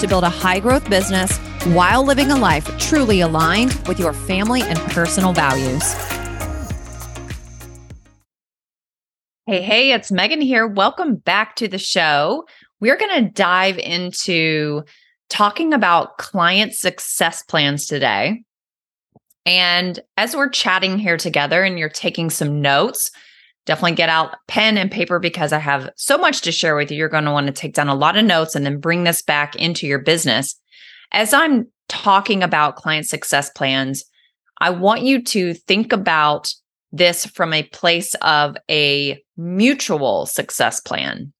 to build a high growth business while living a life truly aligned with your family and personal values. Hey, hey, it's Megan here. Welcome back to the show. We're going to dive into talking about client success plans today. And as we're chatting here together and you're taking some notes, definitely get out pen and paper because I have so much to share with you. You're going to want to take down a lot of notes and then bring this back into your business. As I'm talking about client success plans, I want you to think about this from a place of a mutual success plan,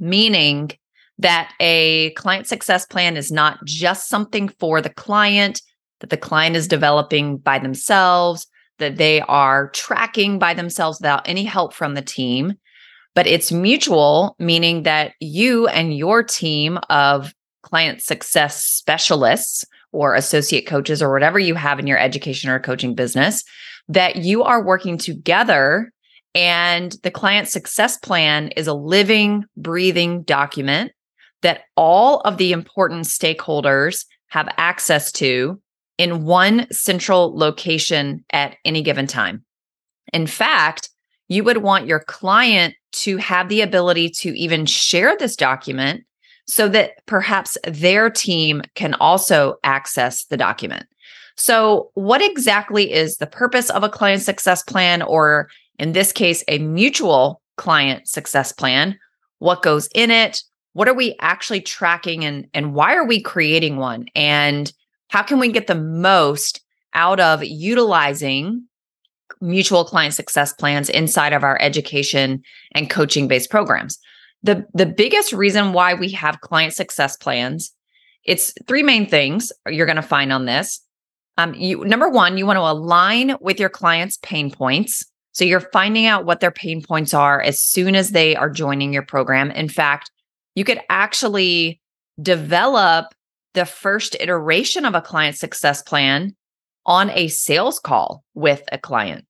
meaning that a client success plan is not just something for the client that the client is developing by themselves that they are tracking by themselves without any help from the team. But it's mutual, meaning that you and your team of client success specialists or associate coaches or whatever you have in your education or coaching business, that you are working together. And the client success plan is a living, breathing document that all of the important stakeholders have access to in one central location at any given time. In fact, you would want your client to have the ability to even share this document so that perhaps their team can also access the document. So, what exactly is the purpose of a client success plan, or in this case, a mutual client success plan? What goes in it? What are we actually tracking and, and why are we creating one? And how can we get the most out of utilizing mutual client success plans inside of our education and coaching based programs? The, the biggest reason why we have client success plans, it's three main things you're going to find on this. Um, you number one, you want to align with your client's pain points. So you're finding out what their pain points are as soon as they are joining your program. In fact, you could actually develop the first iteration of a client success plan on a sales call with a client.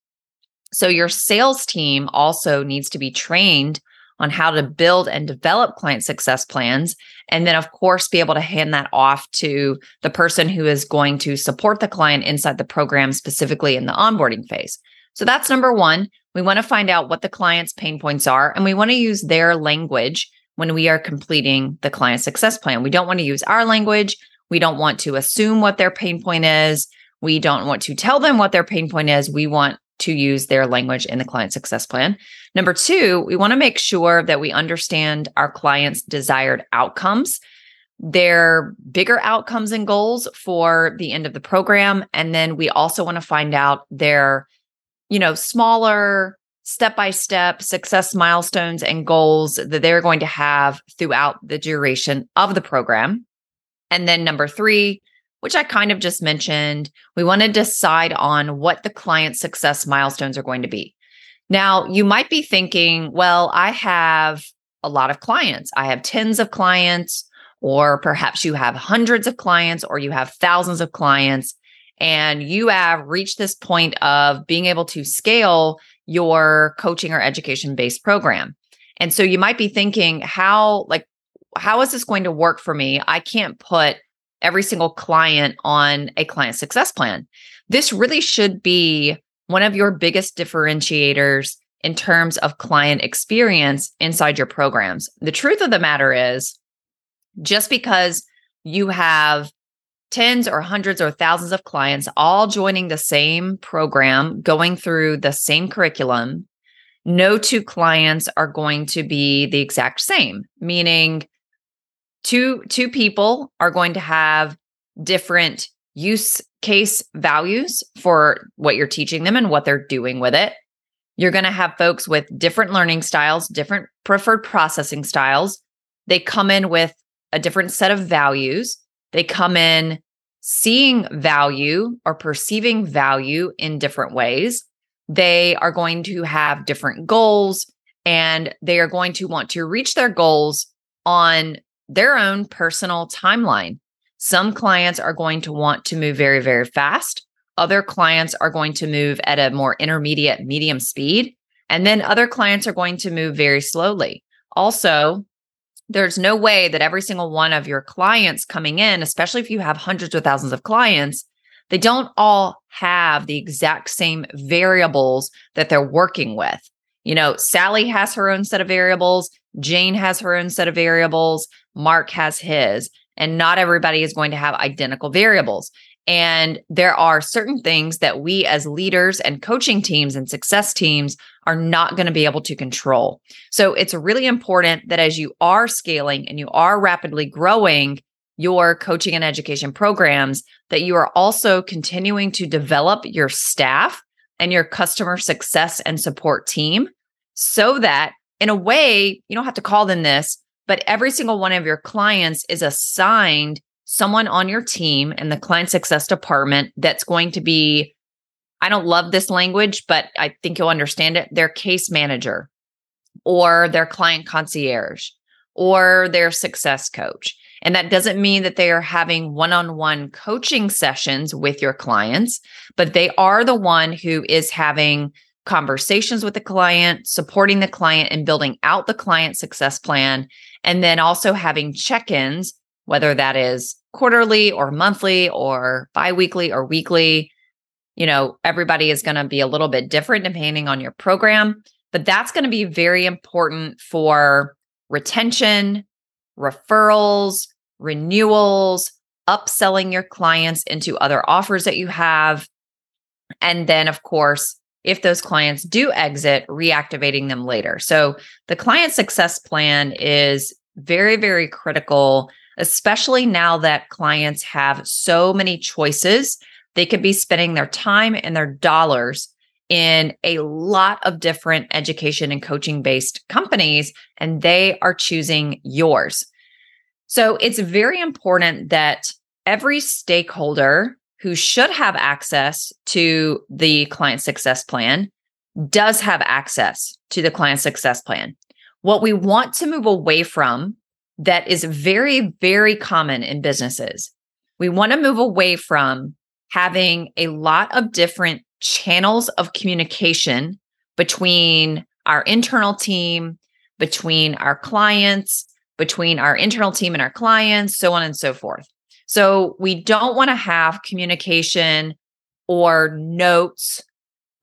So your sales team also needs to be trained on how to build and develop client success plans. And then, of course, be able to hand that off to the person who is going to support the client inside the program, specifically in the onboarding phase. So that's number one. We want to find out what the client's pain points are, and we want to use their language when we are completing the client success plan. We don't want to use our language. We don't want to assume what their pain point is. We don't want to tell them what their pain point is. We want to use their language in the client success plan. Number two, we want to make sure that we understand our clients' desired outcomes, their bigger outcomes and goals for the end of the program. And then we also want to find out their, you know, smaller step by step success milestones and goals that they're going to have throughout the duration of the program. And then number three, which I kind of just mentioned, we want to decide on what the client success milestones are going to be. Now, you might be thinking, well, I have a lot of clients. I have tens of clients, or perhaps you have hundreds of clients, or you have thousands of clients, and you have reached this point of being able to scale your coaching or education based program. And so you might be thinking, how, like, how is this going to work for me? I can't put every single client on a client success plan. This really should be one of your biggest differentiators in terms of client experience inside your programs. The truth of the matter is, just because you have tens or hundreds or thousands of clients all joining the same program, going through the same curriculum, no two clients are going to be the exact same, meaning two two people are going to have different use case values for what you're teaching them and what they're doing with it. You're going to have folks with different learning styles, different preferred processing styles. They come in with a different set of values They come in seeing value or perceiving value in different ways. They are going to have different goals and they are going to want to reach their goals on their own personal timeline. Some clients are going to want to move very, very fast. Other clients are going to move at a more intermediate, medium speed. And then other clients are going to move very slowly. Also, there's no way that every single one of your clients coming in, especially if you have hundreds of thousands of clients, they don't all have the exact same variables that they're working with. You know, Sally has her own set of variables, Jane has her own set of variables, Mark has his, and not everybody is going to have identical variables. And there are certain things that we as leaders and coaching teams and success teams are not going to be able to control. So it's really important that as you are scaling and you are rapidly growing your coaching and education programs, that you are also continuing to develop your staff and your customer success and support team so that in a way, you don't have to call them this, but every single one of your clients is assigned someone on your team in the client success department that's going to be I don't love this language, but I think you'll understand it. Their case manager or their client concierge or their success coach. And that doesn't mean that they are having one on one coaching sessions with your clients, but they are the one who is having conversations with the client, supporting the client, and building out the client success plan. And then also having check ins, whether that is quarterly or monthly or biweekly or weekly. You know, everybody is going to be a little bit different depending on your program, but that's going to be very important for retention, referrals, renewals, upselling your clients into other offers that you have. And then, of course, if those clients do exit, reactivating them later. So the client success plan is very, very critical, especially now that clients have so many choices. They could be spending their time and their dollars in a lot of different education and coaching based companies, and they are choosing yours. So it's very important that every stakeholder who should have access to the client success plan does have access to the client success plan. What we want to move away from that is very, very common in businesses, we want to move away from having a lot of different channels of communication between our internal team, between our clients, between our internal team and our clients, so on and so forth. So we don't want to have communication or notes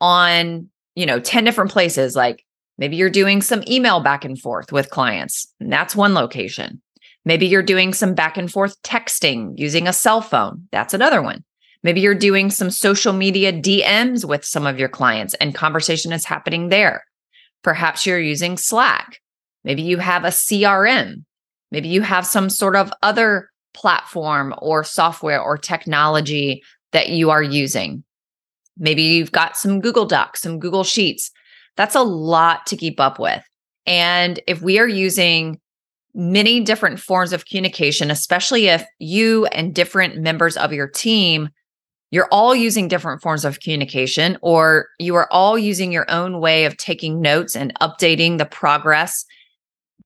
on, you know, 10 different places. Like maybe you're doing some email back and forth with clients, that's one location. Maybe you're doing some back and forth texting using a cell phone. That's another one. Maybe you're doing some social media DMs with some of your clients and conversation is happening there. Perhaps you're using Slack. Maybe you have a CRM. Maybe you have some sort of other platform or software or technology that you are using. Maybe you've got some Google Docs, some Google Sheets. That's a lot to keep up with. And if we are using many different forms of communication, especially if you and different members of your team, you're all using different forms of communication, or you are all using your own way of taking notes and updating the progress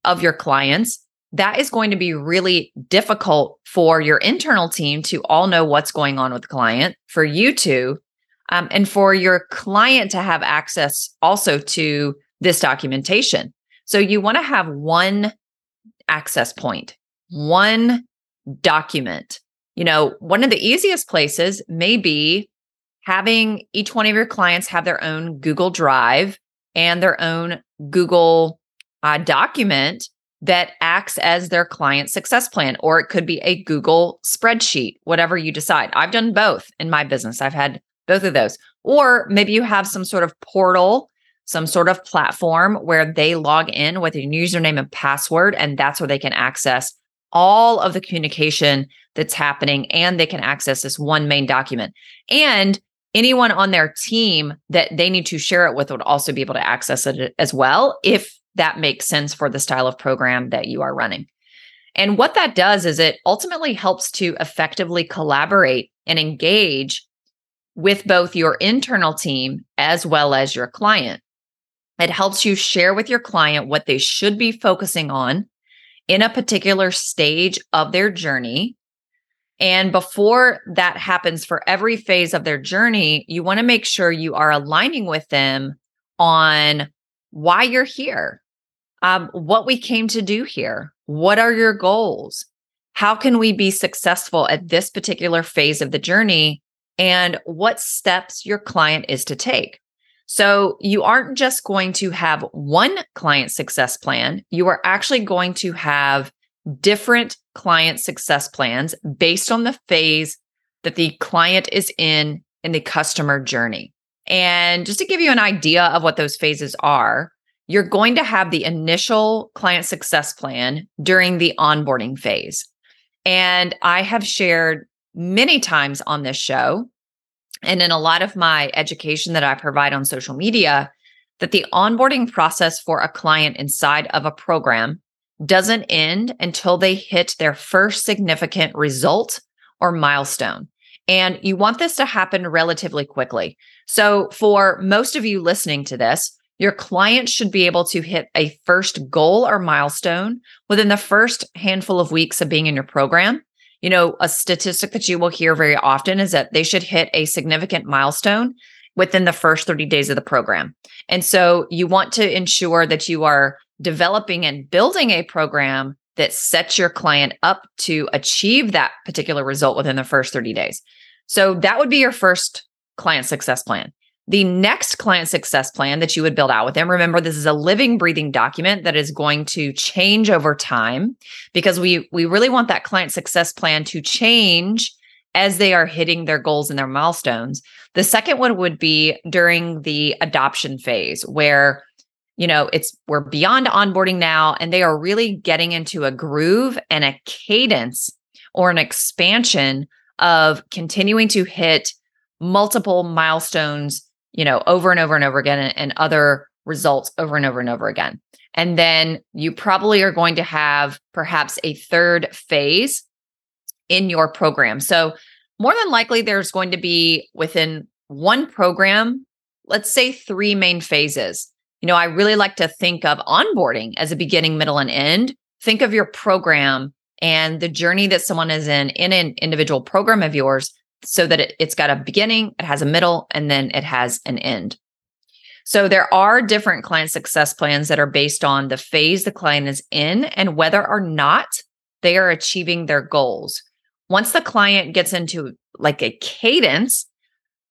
of your clients, that is going to be really difficult for your internal team to all know what's going on with the client, for you to, um, and for your client to have access also to this documentation. So you want to have one access point, one document. You know, one of the easiest places may be having each one of your clients have their own Google Drive and their own Google uh, document that acts as their client success plan, or it could be a Google spreadsheet, whatever you decide. I've done both in my business. I've had both of those. Or maybe you have some sort of portal, some sort of platform where they log in with a username and password, and that's where they can access all of the communication that's happening and they can access this one main document. And anyone on their team that they need to share it with would also be able to access it as well if that makes sense for the style of program that you are running. And what that does is it ultimately helps to effectively collaborate and engage with both your internal team as well as your client. It helps you share with your client what they should be focusing on in a particular stage of their journey. And before that happens for every phase of their journey, you want to make sure you are aligning with them on why you're here, um, what we came to do here, what are your goals, how can we be successful at this particular phase of the journey, and what steps your client is to take. So you aren't just going to have one client success plan, you are actually going to have different client success plans based on the phase that the client is in in the customer journey. And just to give you an idea of what those phases are, you're going to have the initial client success plan during the onboarding phase. And I have shared many times on this show and in a lot of my education that I provide on social media that the onboarding process for a client inside of a program doesn't end until they hit their first significant result or milestone. And you want this to happen relatively quickly. So, for most of you listening to this, your client should be able to hit a first goal or milestone within the first handful of weeks of being in your program. You know, a statistic that you will hear very often is that they should hit a significant milestone within the first 30 days of the program. And so you want to ensure that you are developing and building a program that sets your client up to achieve that particular result within the first 30 days. So that would be your first client success plan. The next client success plan that you would build out with them, remember this is a living breathing document that is going to change over time because we we really want that client success plan to change as they are hitting their goals and their milestones. The second one would be during the adoption phase where you know it's we're beyond onboarding now and they are really getting into a groove and a cadence or an expansion of continuing to hit multiple milestones you know, over and over and over again and, and other results over and over and over again. And then you probably are going to have perhaps a third phase in your program. So, more than likely, there's going to be within one program, let's say three main phases. You know, I really like to think of onboarding as a beginning, middle, and end. Think of your program and the journey that someone is in in an individual program of yours so that it, it's got a beginning, it has a middle, and then it has an end. So there are different client success plans that are based on the phase the client is in and whether or not they are achieving their goals. Once the client gets into like a cadence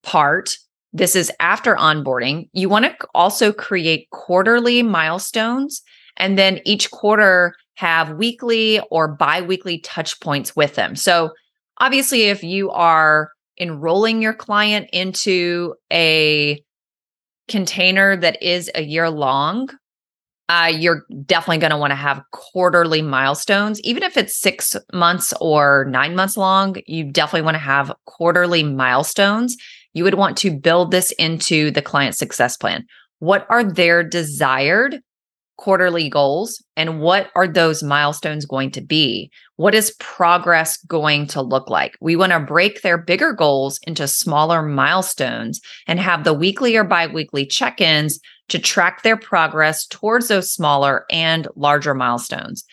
part, this is after onboarding, you want to also create quarterly milestones and then each quarter have weekly or bi-weekly touch points with them. So obviously if you are enrolling your client into a container that is a year long uh, you're definitely going to want to have quarterly milestones. Even if it's six months or nine months long you definitely want to have quarterly milestones. You would want to build this into the client success plan. What are their desired quarterly goals and what are those milestones going to be? What is progress going to look like? We want to break their bigger goals into smaller milestones and have the weekly or biweekly check ins to track their progress towards those smaller and larger milestones.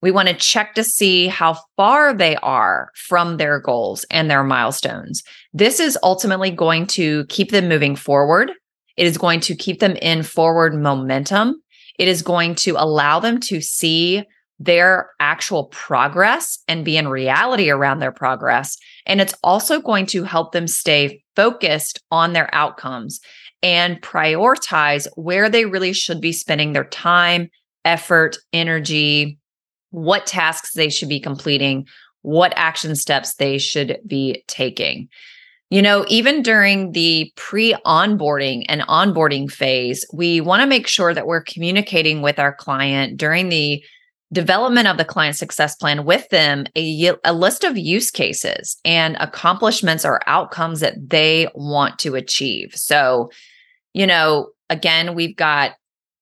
We want to check to see how far they are from their goals and their milestones. This is ultimately going to keep them moving forward. It is going to keep them in forward momentum it is going to allow them to see their actual progress and be in reality around their progress. And it's also going to help them stay focused on their outcomes and prioritize where they really should be spending their time, effort, energy, what tasks they should be completing, what action steps they should be taking. You know, even during the pre onboarding and onboarding phase, we want to make sure that we're communicating with our client during the development of the client success plan with them a, a list of use cases and accomplishments or outcomes that they want to achieve. So, you know, again, we've got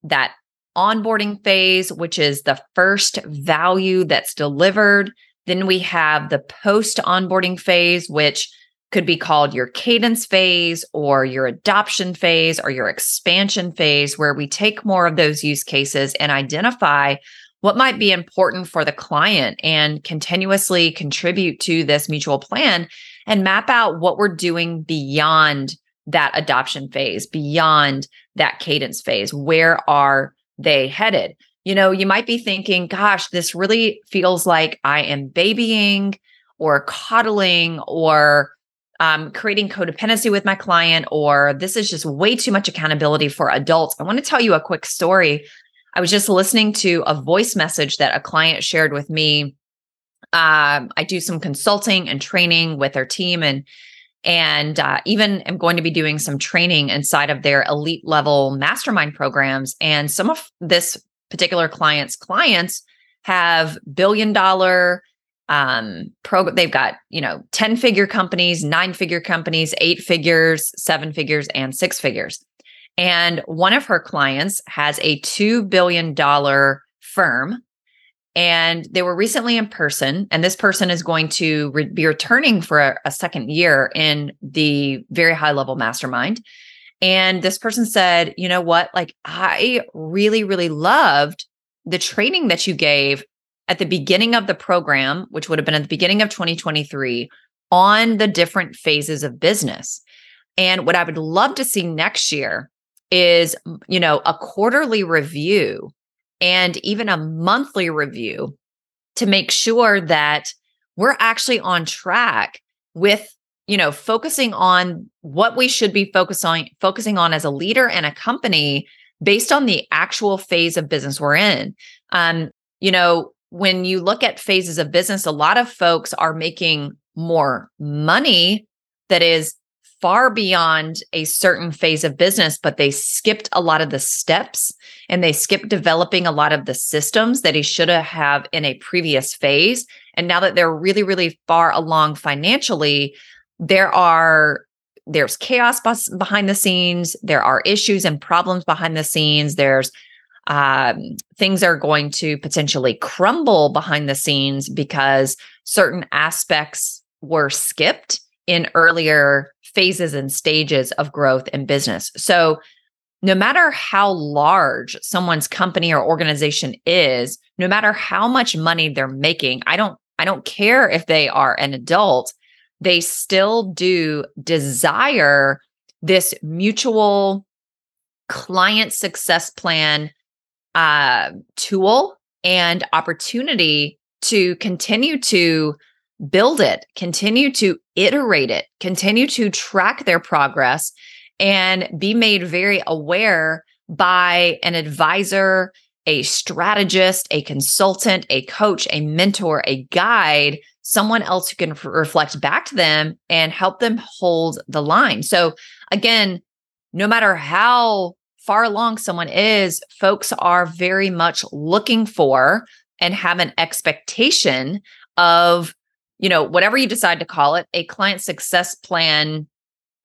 that onboarding phase, which is the first value that's delivered. Then we have the post onboarding phase, which could be called your cadence phase or your adoption phase or your expansion phase, where we take more of those use cases and identify what might be important for the client and continuously contribute to this mutual plan and map out what we're doing beyond that adoption phase, beyond that cadence phase. Where are they headed? You know, you might be thinking, gosh, this really feels like I am babying or coddling or um, creating codependency with my client, or this is just way too much accountability for adults. I want to tell you a quick story. I was just listening to a voice message that a client shared with me. Um, I do some consulting and training with their team, and and uh, even am going to be doing some training inside of their elite level mastermind programs. And some of this particular client's clients have billion dollar um program they've got you know 10 figure companies 9 figure companies 8 figures 7 figures and 6 figures. And one of her clients has a 2 billion dollar firm and they were recently in person and this person is going to re- be returning for a, a second year in the very high level mastermind. And this person said you know what? Like i really really loved the training that you gave at the beginning of the program which would have been at the beginning of 2023 on the different phases of business. And what i would love to see next year is you know a quarterly review and even a monthly review to make sure that we're actually on track with you know focusing on what we should be focusing focusing on as a leader and a company based on the actual phase of business we're in. Um you know when you look at phases of business a lot of folks are making more money that is far beyond a certain phase of business, but they skipped a lot of the steps and they skipped developing a lot of the systems that he should have in a previous phase. And now that they're really, really far along financially, there are there's chaos behind the scenes. There are issues and problems behind the scenes. There's um, things are going to potentially crumble behind the scenes because certain aspects were skipped in earlier phases and stages of growth in business. So, no matter how large someone's company or organization is, no matter how much money they're making, I don't I don't care if they are an adult, they still do desire this mutual client success plan uh, tool and opportunity to continue to build it, continue to iterate it, continue to track their progress, and be made very aware by an advisor, a strategist, a consultant, a coach, a mentor, a guide, someone else who can f- reflect back to them and help them hold the line. So, again, no matter how far along someone is, folks are very much looking for and have an expectation of you know, whatever you decide to call it, a client success plan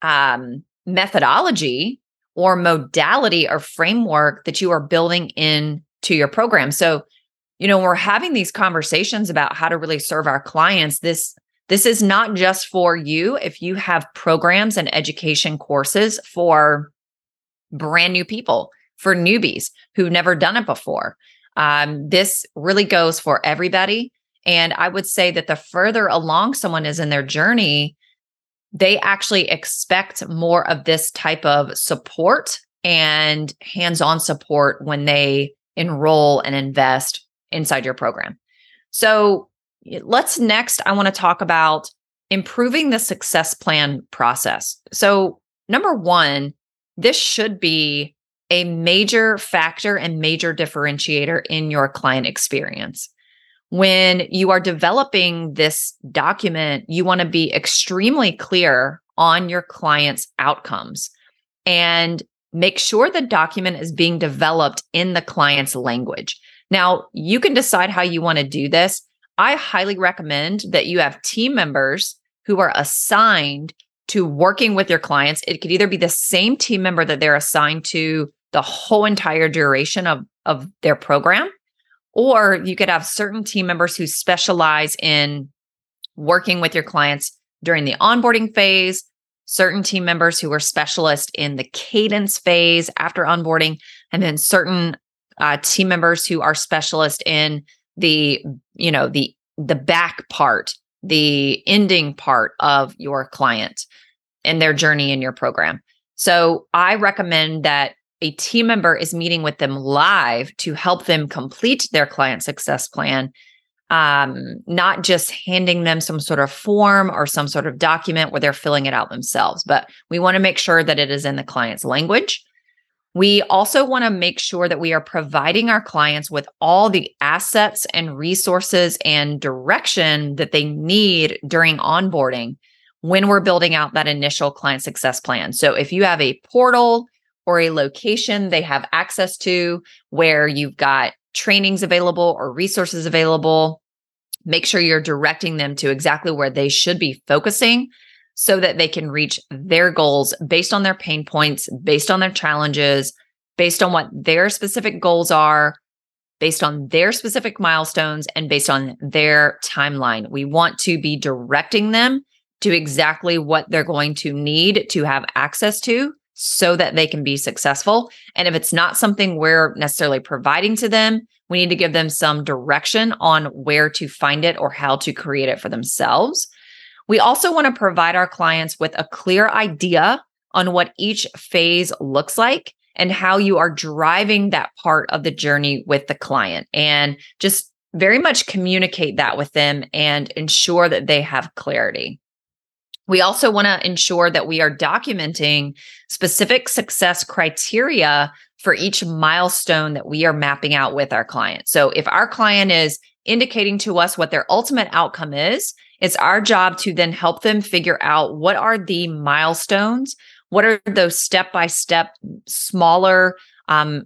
um, methodology or modality or framework that you are building in to your program. So, you know, we're having these conversations about how to really serve our clients. This this is not just for you if you have programs and education courses for brand new people, for newbies who've never done it before. Um, this really goes for everybody. And I would say that the further along someone is in their journey, they actually expect more of this type of support and hands on support when they enroll and invest inside your program. So, let's next, I want to talk about improving the success plan process. So, number one, this should be a major factor and major differentiator in your client experience when you are developing this document, you want to be extremely clear on your client's outcomes and make sure the document is being developed in the client's language. Now, you can decide how you want to do this. I highly recommend that you have team members who are assigned to working with your clients. It could either be the same team member that they're assigned to the whole entire duration of, of their program. Or you could have certain team members who specialize in working with your clients during the onboarding phase, certain team members who are specialists in the cadence phase after onboarding, and then certain uh, team members who are specialists in the, you know, the the back part, the ending part of your client and their journey in your program. So I recommend that a team member is meeting with them live to help them complete their client success plan um, not just handing them some sort of form or some sort of document where they're filling it out themselves, but we want to make sure that it is in the client's language. We also want to make sure that we are providing our clients with all the assets and resources and direction that they need during onboarding when we're building out that initial client success plan. So if you have a portal or a location they have access to where you've got trainings available or resources available. Make sure you're directing them to exactly where they should be focusing so that they can reach their goals based on their pain points, based on their challenges, based on what their specific goals are, based on their specific milestones, and based on their timeline. We want to be directing them to exactly what they're going to need to have access to so that they can be successful. And if it's not something we're necessarily providing to them, we need to give them some direction on where to find it or how to create it for themselves. We also want to provide our clients with a clear idea on what each phase looks like and how you are driving that part of the journey with the client and just very much communicate that with them and ensure that they have clarity. We also want to ensure that we are documenting specific success criteria for each milestone that we are mapping out with our client. So if our client is indicating to us what their ultimate outcome is, it's our job to then help them figure out what are the milestones, what are those step by step smaller um,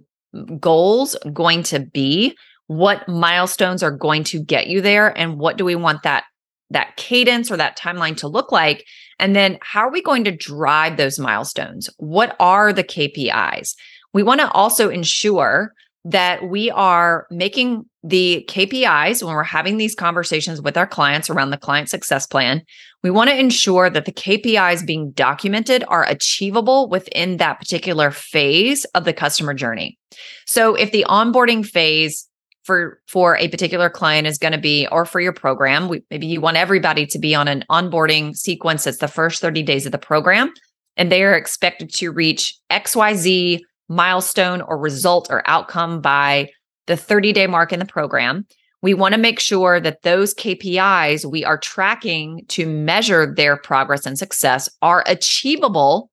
goals going to be, what milestones are going to get you there, and what do we want that that cadence or that timeline to look like? And then how are we going to drive those milestones? What are the KPIs? We want to also ensure that we are making the KPIs when we're having these conversations with our clients around the client success plan. We want to ensure that the KPIs being documented are achievable within that particular phase of the customer journey. So if the onboarding phase for for a particular client is going to be or for your program we, maybe you want everybody to be on an onboarding sequence that's the first 30 days of the program and they are expected to reach xyz milestone or result or outcome by the 30 day mark in the program we want to make sure that those KPIs we are tracking to measure their progress and success are achievable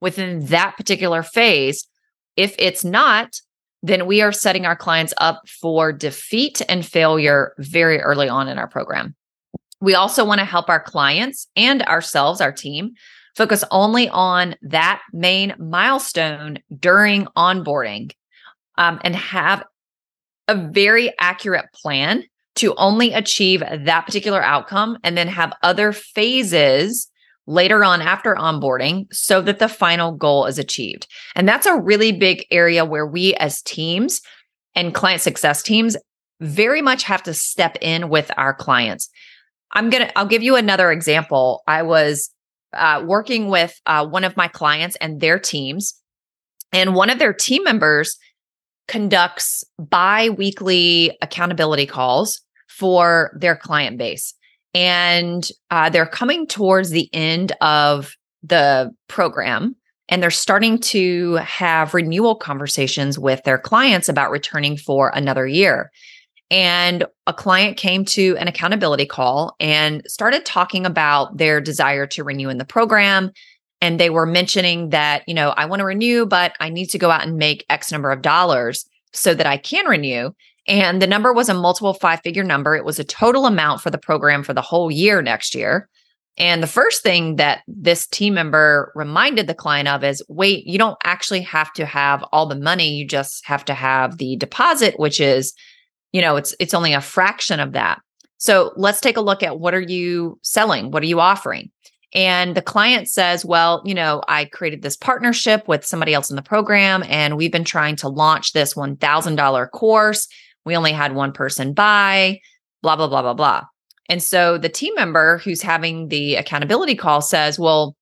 within that particular phase if it's not then we are setting our clients up for defeat and failure very early on in our program. We also want to help our clients and ourselves, our team, focus only on that main milestone during onboarding um, and have a very accurate plan to only achieve that particular outcome and then have other phases later on after onboarding so that the final goal is achieved. And that's a really big area where we as teams and client success teams very much have to step in with our clients. I'm going to I'll give you another example. I was uh, working with uh, one of my clients and their teams and one of their team members conducts bi-weekly accountability calls for their client base and uh, they're coming towards the end of the program and they're starting to have renewal conversations with their clients about returning for another year. And a client came to an accountability call and started talking about their desire to renew in the program. And they were mentioning that, you know, I want to renew, but I need to go out and make X number of dollars so that I can renew. And the number was a multiple five figure number. It was a total amount for the program for the whole year next year. And the first thing that this team member reminded the client of is wait, you don't actually have to have all the money. You just have to have the deposit, which is, you know, it's it's only a fraction of that. So let's take a look at what are you selling? What are you offering? And the client says, Well, you know, I created this partnership with somebody else in the program, and we've been trying to launch this $1,000 course. We only had one person buy, blah, blah, blah, blah, blah. And so the team member who's having the accountability call says, Well,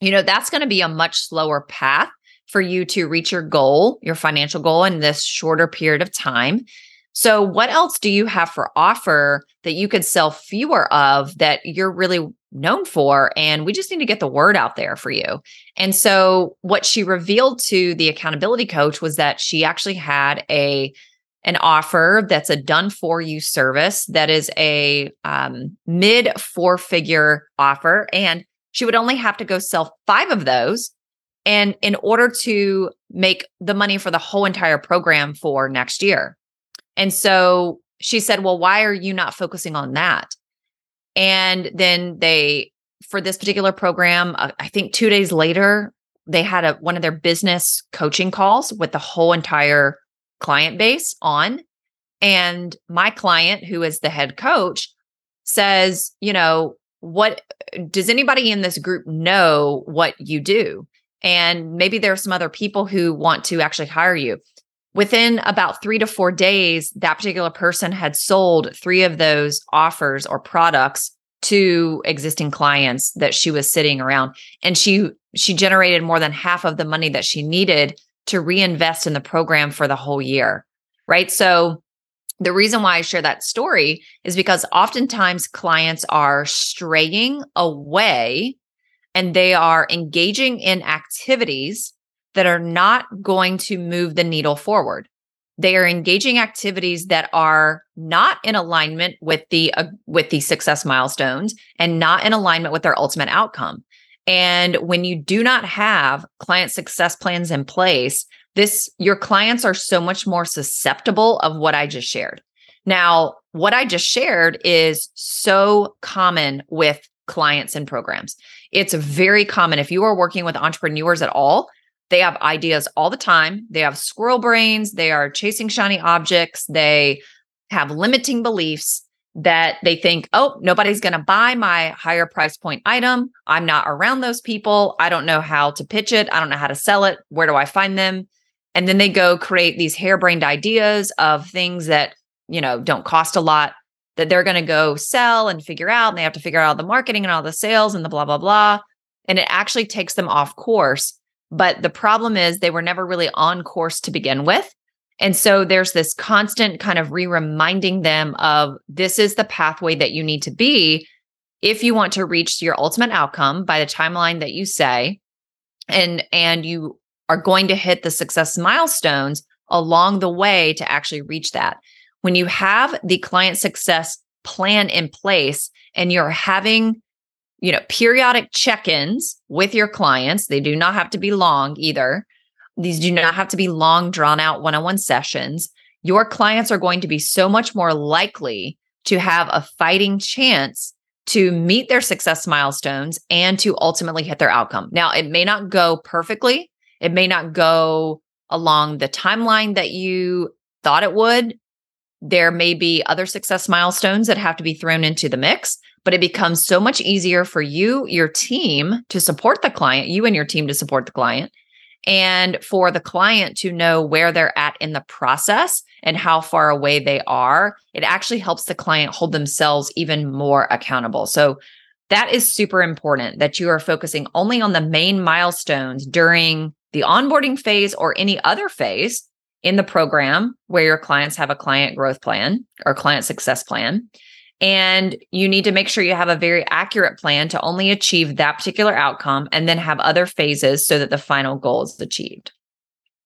you know, that's going to be a much slower path for you to reach your goal, your financial goal in this shorter period of time. So, what else do you have for offer that you could sell fewer of that you're really known for? And we just need to get the word out there for you. And so, what she revealed to the accountability coach was that she actually had a an offer that's a done for you service that is a um, mid four figure offer and she would only have to go sell five of those and in order to make the money for the whole entire program for next year and so she said well why are you not focusing on that and then they for this particular program uh, i think two days later they had a one of their business coaching calls with the whole entire client base on. And my client, who is the head coach, says, you know, what does anybody in this group know what you do? And maybe there are some other people who want to actually hire you. Within about three to four days, that particular person had sold three of those offers or products to existing clients that she was sitting around and she she generated more than half of the money that she needed to reinvest in the program for the whole year, right? So the reason why I share that story is because oftentimes clients are straying away and they are engaging in activities that are not going to move the needle forward. They are engaging activities that are not in alignment with the uh, with the success milestones and not in alignment with their ultimate outcome. And when you do not have client success plans in place, this your clients are so much more susceptible of what I just shared. Now, what I just shared is so common with clients and programs. It's very common if you are working with entrepreneurs at all, they have ideas all the time. They have squirrel brains, they are chasing shiny objects, they have limiting beliefs that they think, oh, nobody's going to buy my higher price point item. I'm not around those people. I don't know how to pitch it. I don't know how to sell it. Where do I find them? And then they go create these harebrained ideas of things that, you know, don't cost a lot that they're going to go sell and figure out. And they have to figure out all the marketing and all the sales and the blah, blah, blah. And it actually takes them off course. But the problem is they were never really on course to begin with. And so there's this constant kind of re reminding them of this is the pathway that you need to be if you want to reach your ultimate outcome by the timeline that you say and and you are going to hit the success milestones along the way to actually reach that when you have the client success plan in place and you're having you know periodic check-ins with your clients they do not have to be long either these do not have to be long, drawn out one on one sessions. Your clients are going to be so much more likely to have a fighting chance to meet their success milestones and to ultimately hit their outcome. Now, it may not go perfectly, it may not go along the timeline that you thought it would. There may be other success milestones that have to be thrown into the mix, but it becomes so much easier for you, your team to support the client, you and your team to support the client, and for the client to know where they're at in the process and how far away they are, it actually helps the client hold themselves even more accountable. So that is super important that you are focusing only on the main milestones during the onboarding phase or any other phase in the program where your clients have a client growth plan or client success plan. And you need to make sure you have a very accurate plan to only achieve that particular outcome and then have other phases so that the final goal is achieved.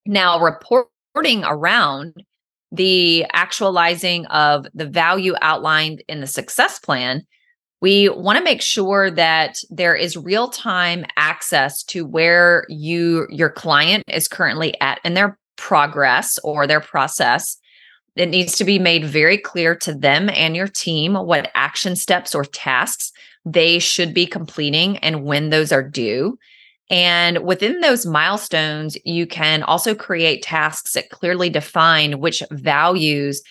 Now, reporting around the actualizing of the value outlined in the success plan, we want to make sure that there is real-time access to where you your client is currently at in their progress or their process it needs to be made very clear to them and your team what action steps or tasks they should be completing and when those are due. And within those milestones, you can also create tasks that clearly define which values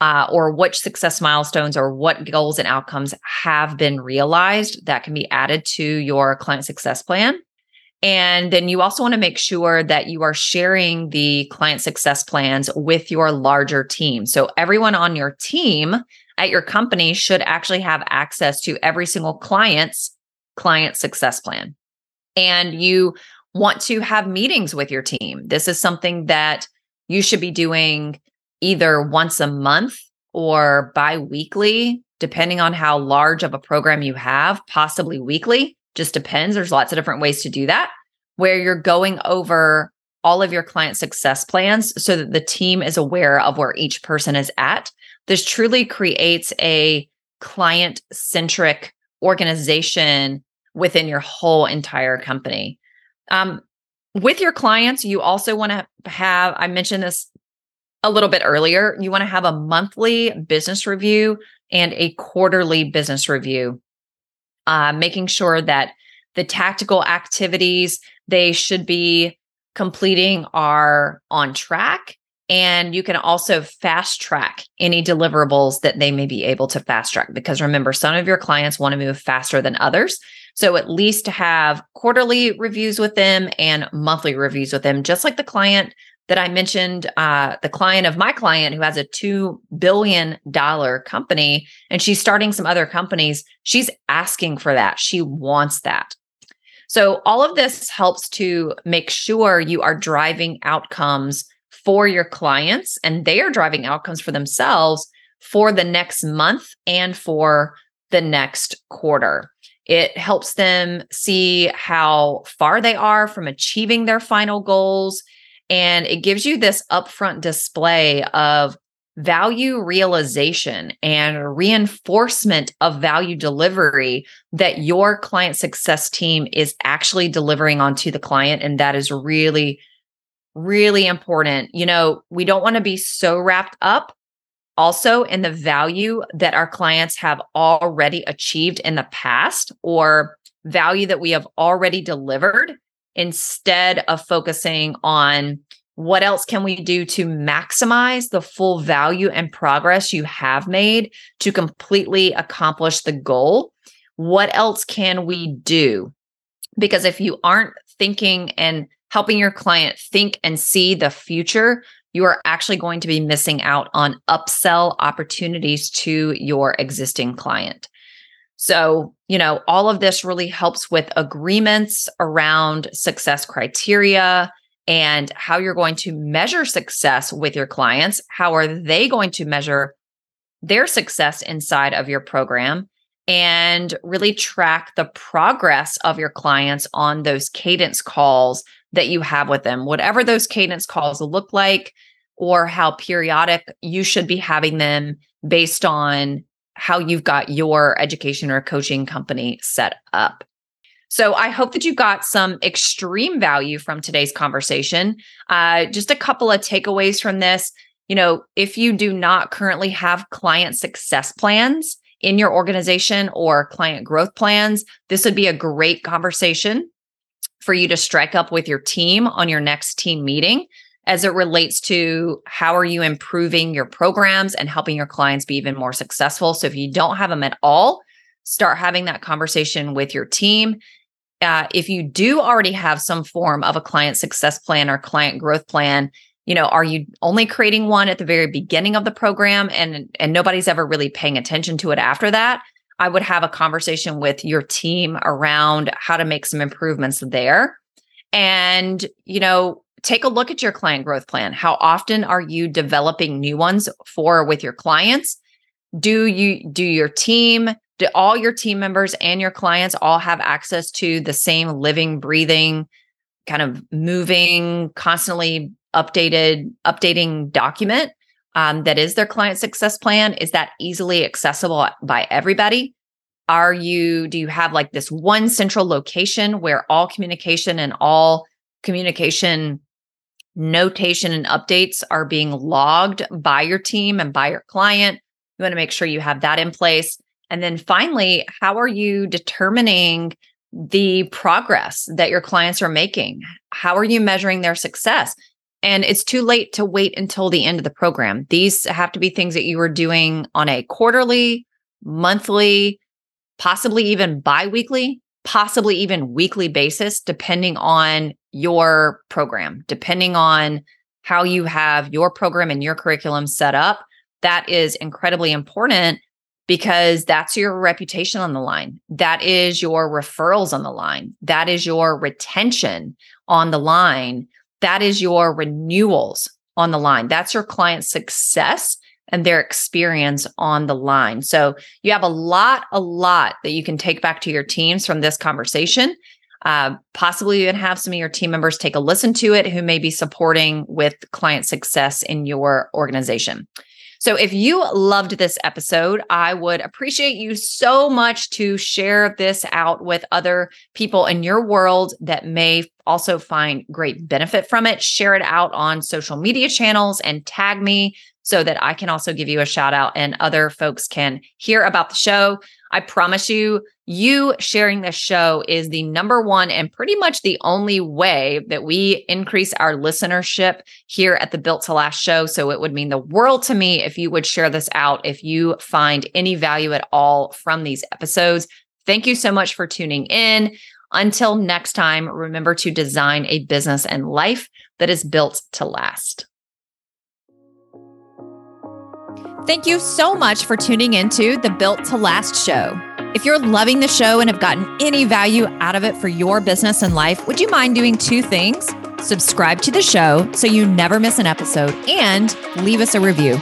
uh, or which success milestones or what goals and outcomes have been realized that can be added to your client success plan. And then you also want to make sure that you are sharing the client success plans with your larger team. So everyone on your team at your company should actually have access to every single client's client success plan. And you want to have meetings with your team. This is something that you should be doing either once a month or bi weekly, depending on how large of a program you have, possibly weekly. Just depends. There's lots of different ways to do that, where you're going over all of your client success plans so that the team is aware of where each person is at. This truly creates a client centric organization within your whole entire company. Um, with your clients, you also want to have, I mentioned this a little bit earlier, you want to have a monthly business review and a quarterly business review, uh, making sure that the tactical activities they should be completing are on track. And you can also fast track any deliverables that they may be able to fast track. Because remember, some of your clients want to move faster than others. So at least have quarterly reviews with them and monthly reviews with them, just like the client that I mentioned, uh, the client of my client who has a $2 billion company and she's starting some other companies, she's asking for that. She wants that. So, all of this helps to make sure you are driving outcomes for your clients and they are driving outcomes for themselves for the next month and for the next quarter. It helps them see how far they are from achieving their final goals. And it gives you this upfront display of value realization and reinforcement of value delivery that your client success team is actually delivering onto the client. And that is really, really important. You know, we don't want to be so wrapped up also in the value that our clients have already achieved in the past or value that we have already delivered instead of focusing on what else can we do to maximize the full value and progress you have made to completely accomplish the goal? What else can we do? Because if you aren't thinking and helping your client think and see the future, you are actually going to be missing out on upsell opportunities to your existing client. So, you know, all of this really helps with agreements around success criteria and how you're going to measure success with your clients. How are they going to measure their success inside of your program? And really track the progress of your clients on those cadence calls that you have with them, whatever those cadence calls look like, or how periodic you should be having them based on how you've got your education or coaching company set up. So I hope that you got some extreme value from today's conversation. Uh, just a couple of takeaways from this. You know, if you do not currently have client success plans in your organization or client growth plans, this would be a great conversation for you to strike up with your team on your next team meeting as it relates to how are you improving your programs and helping your clients be even more successful. So if you don't have them at all, start having that conversation with your team. Uh, if you do already have some form of a client success plan or client growth plan, you know, are you only creating one at the very beginning of the program and and nobody's ever really paying attention to it after that? I would have a conversation with your team around how to make some improvements there. And, you know, take a look at your client growth plan. How often are you developing new ones for with your clients? Do you do your team do all your team members and your clients all have access to the same living breathing kind of moving constantly updated updating document um, that is their client success plan is that easily accessible by everybody are you do you have like this one central location where all communication and all communication notation and updates are being logged by your team and by your client. You want to make sure you have that in place. And then finally, how are you determining the progress that your clients are making? How are you measuring their success? And it's too late to wait until the end of the program. These have to be things that you are doing on a quarterly, monthly, possibly even biweekly, possibly even weekly basis, depending on your program, depending on how you have your program and your curriculum set up. That is incredibly important because that's your reputation on the line. That is your referrals on the line. That is your retention on the line. That is your renewals on the line. That's your client success and their experience on the line. So you have a lot, a lot that you can take back to your teams from this conversation. Uh, possibly even have some of your team members take a listen to it who may be supporting with client success in your organization. So if you loved this episode, I would appreciate you so much to share this out with other people in your world that may also find great benefit from it. Share it out on social media channels and tag me so that I can also give you a shout out and other folks can hear about the show. I promise you, you sharing this show is the number one and pretty much the only way that we increase our listenership here at the Built to Last show. So it would mean the world to me if you would share this out, if you find any value at all from these episodes. Thank you so much for tuning in. Until next time, remember to design a business and life that is built to last. Thank you so much for tuning into the Built to Last show. If you're loving the show and have gotten any value out of it for your business and life, would you mind doing two things? Subscribe to the show so you never miss an episode and leave us a review.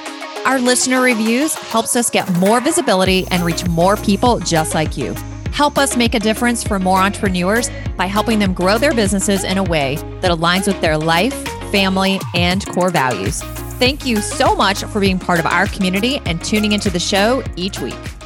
Our listener reviews helps us get more visibility and reach more people just like you. Help us make a difference for more entrepreneurs by helping them grow their businesses in a way that aligns with their life, family, and core values. Thank you so much for being part of our community and tuning into the show each week.